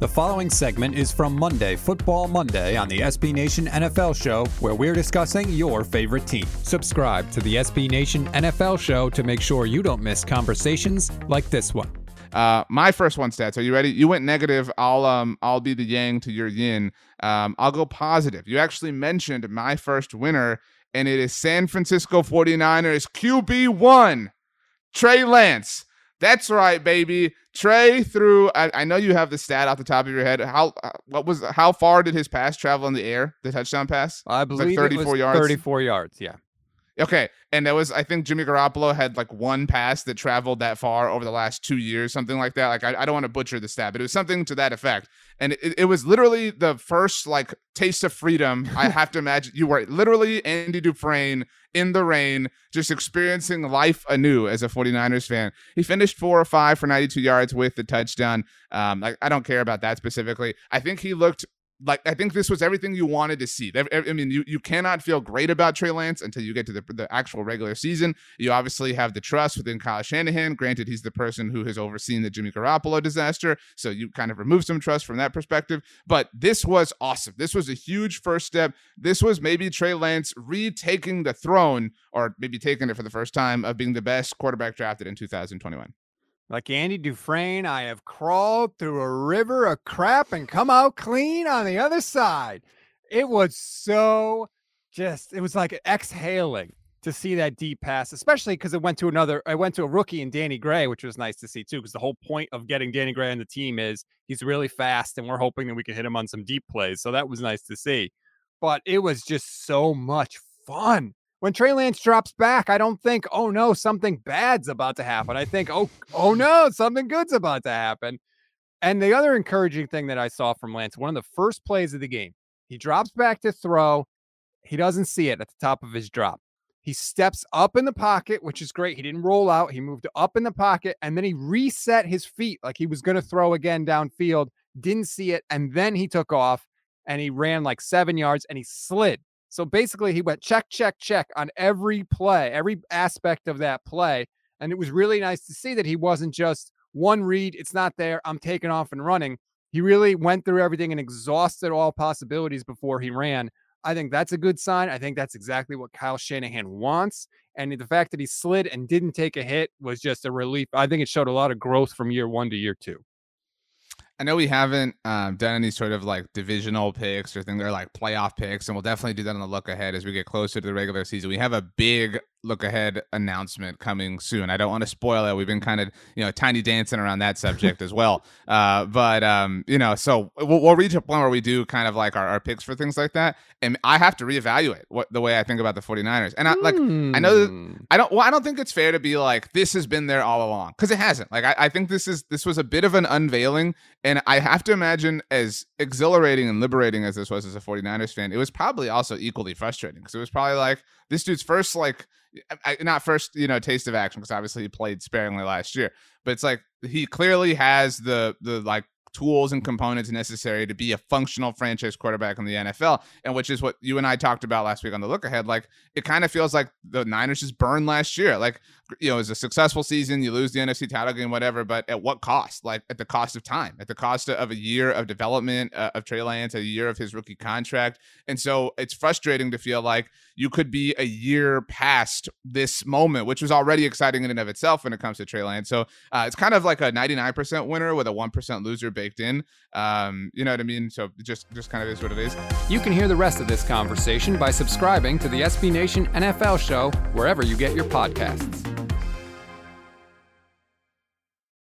The following segment is from Monday, Football Monday, on the SB Nation NFL Show, where we're discussing your favorite team. Subscribe to the SB Nation NFL Show to make sure you don't miss conversations like this one. Uh, my first one stats. Are you ready? You went negative. I'll um I'll be the yang to your yin. Um, I'll go positive. You actually mentioned my first winner, and it is San Francisco 49ers QB1, Trey Lance. That's right, baby. Trey threw. I, I, know you have the stat off the top of your head. How uh, what was how far did his pass travel in the air? The touchdown pass. I believe like 34 yards. 34 yards. Yeah. Okay, and that was I think Jimmy Garoppolo had like one pass that traveled that far over the last two years, something like that. Like I, I don't want to butcher the stat, but it was something to that effect. And it, it was literally the first like taste of freedom. I have to imagine you were literally Andy Dufresne in the rain, just experiencing life anew as a 49ers fan. He finished four or five for 92 yards with the touchdown. Um, I, I don't care about that specifically. I think he looked like I think this was everything you wanted to see. I mean, you, you cannot feel great about Trey Lance until you get to the, the actual regular season. You obviously have the trust within Kyle Shanahan. Granted, he's the person who has overseen the Jimmy Garoppolo disaster, so you kind of remove some trust from that perspective. But this was awesome. This was a huge first step. This was maybe Trey Lance retaking the throne, or maybe taking it for the first time, of being the best quarterback drafted in 2021. Like Andy Dufresne, I have crawled through a river of crap and come out clean on the other side. It was so just, it was like exhaling to see that deep pass, especially because it went to another, I went to a rookie in Danny Gray, which was nice to see too. Because the whole point of getting Danny Gray on the team is he's really fast and we're hoping that we can hit him on some deep plays. So that was nice to see. But it was just so much fun when Trey Lance drops back, I don't think, oh no, something bad's about to happen. I think, oh, oh no, something good's about to happen. And the other encouraging thing that I saw from Lance, one of the first plays of the game, he drops back to throw. He doesn't see it at the top of his drop. He steps up in the pocket, which is great. He didn't roll out. He moved up in the pocket and then he reset his feet like he was going to throw again downfield. Didn't see it. And then he took off and he ran like seven yards and he slid so basically, he went check, check, check on every play, every aspect of that play. And it was really nice to see that he wasn't just one read, it's not there, I'm taking off and running. He really went through everything and exhausted all possibilities before he ran. I think that's a good sign. I think that's exactly what Kyle Shanahan wants. And the fact that he slid and didn't take a hit was just a relief. I think it showed a lot of growth from year one to year two. I know we haven't um, done any sort of like divisional picks or thing. They're like playoff picks, and we'll definitely do that on the look ahead as we get closer to the regular season. We have a big look ahead announcement coming soon. I don't want to spoil it. We've been kind of you know tiny dancing around that subject as well. Uh, but um, you know, so we'll, we'll, reach a point where we do kind of like our, our picks for things like that, and I have to reevaluate what the way I think about the 49ers. And I like mm. I know that hmm. I don't well I don't think it's fair to be like this has been there all along because it hasn't. Like I, I think this is this was a bit of an unveiling, and I have to imagine as exhilarating and liberating as this was as a 49ers fan, it was probably also equally frustrating because it was probably like this dude's first like not first you know taste of action because obviously he played sparingly last year but it's like he clearly has the the like tools and components necessary to be a functional franchise quarterback in the NFL, and which is what you and I talked about last week on the look ahead. Like it kind of feels like the Niners just burned last year. Like you know, it was a successful season. You lose the NFC title game, whatever, but at what cost? Like at the cost of time, at the cost of a year of development uh, of Trey Lance, a year of his rookie contract, and so it's frustrating to feel like you could be a year past this moment, which was already exciting in and of itself when it comes to Trey Lance. So uh, it's kind of like a 99% winner with a 1% loser baked in. Um, you know what I mean? So just just kind of is what it is. You can hear the rest of this conversation by subscribing to the SB Nation NFL show wherever you get your podcasts.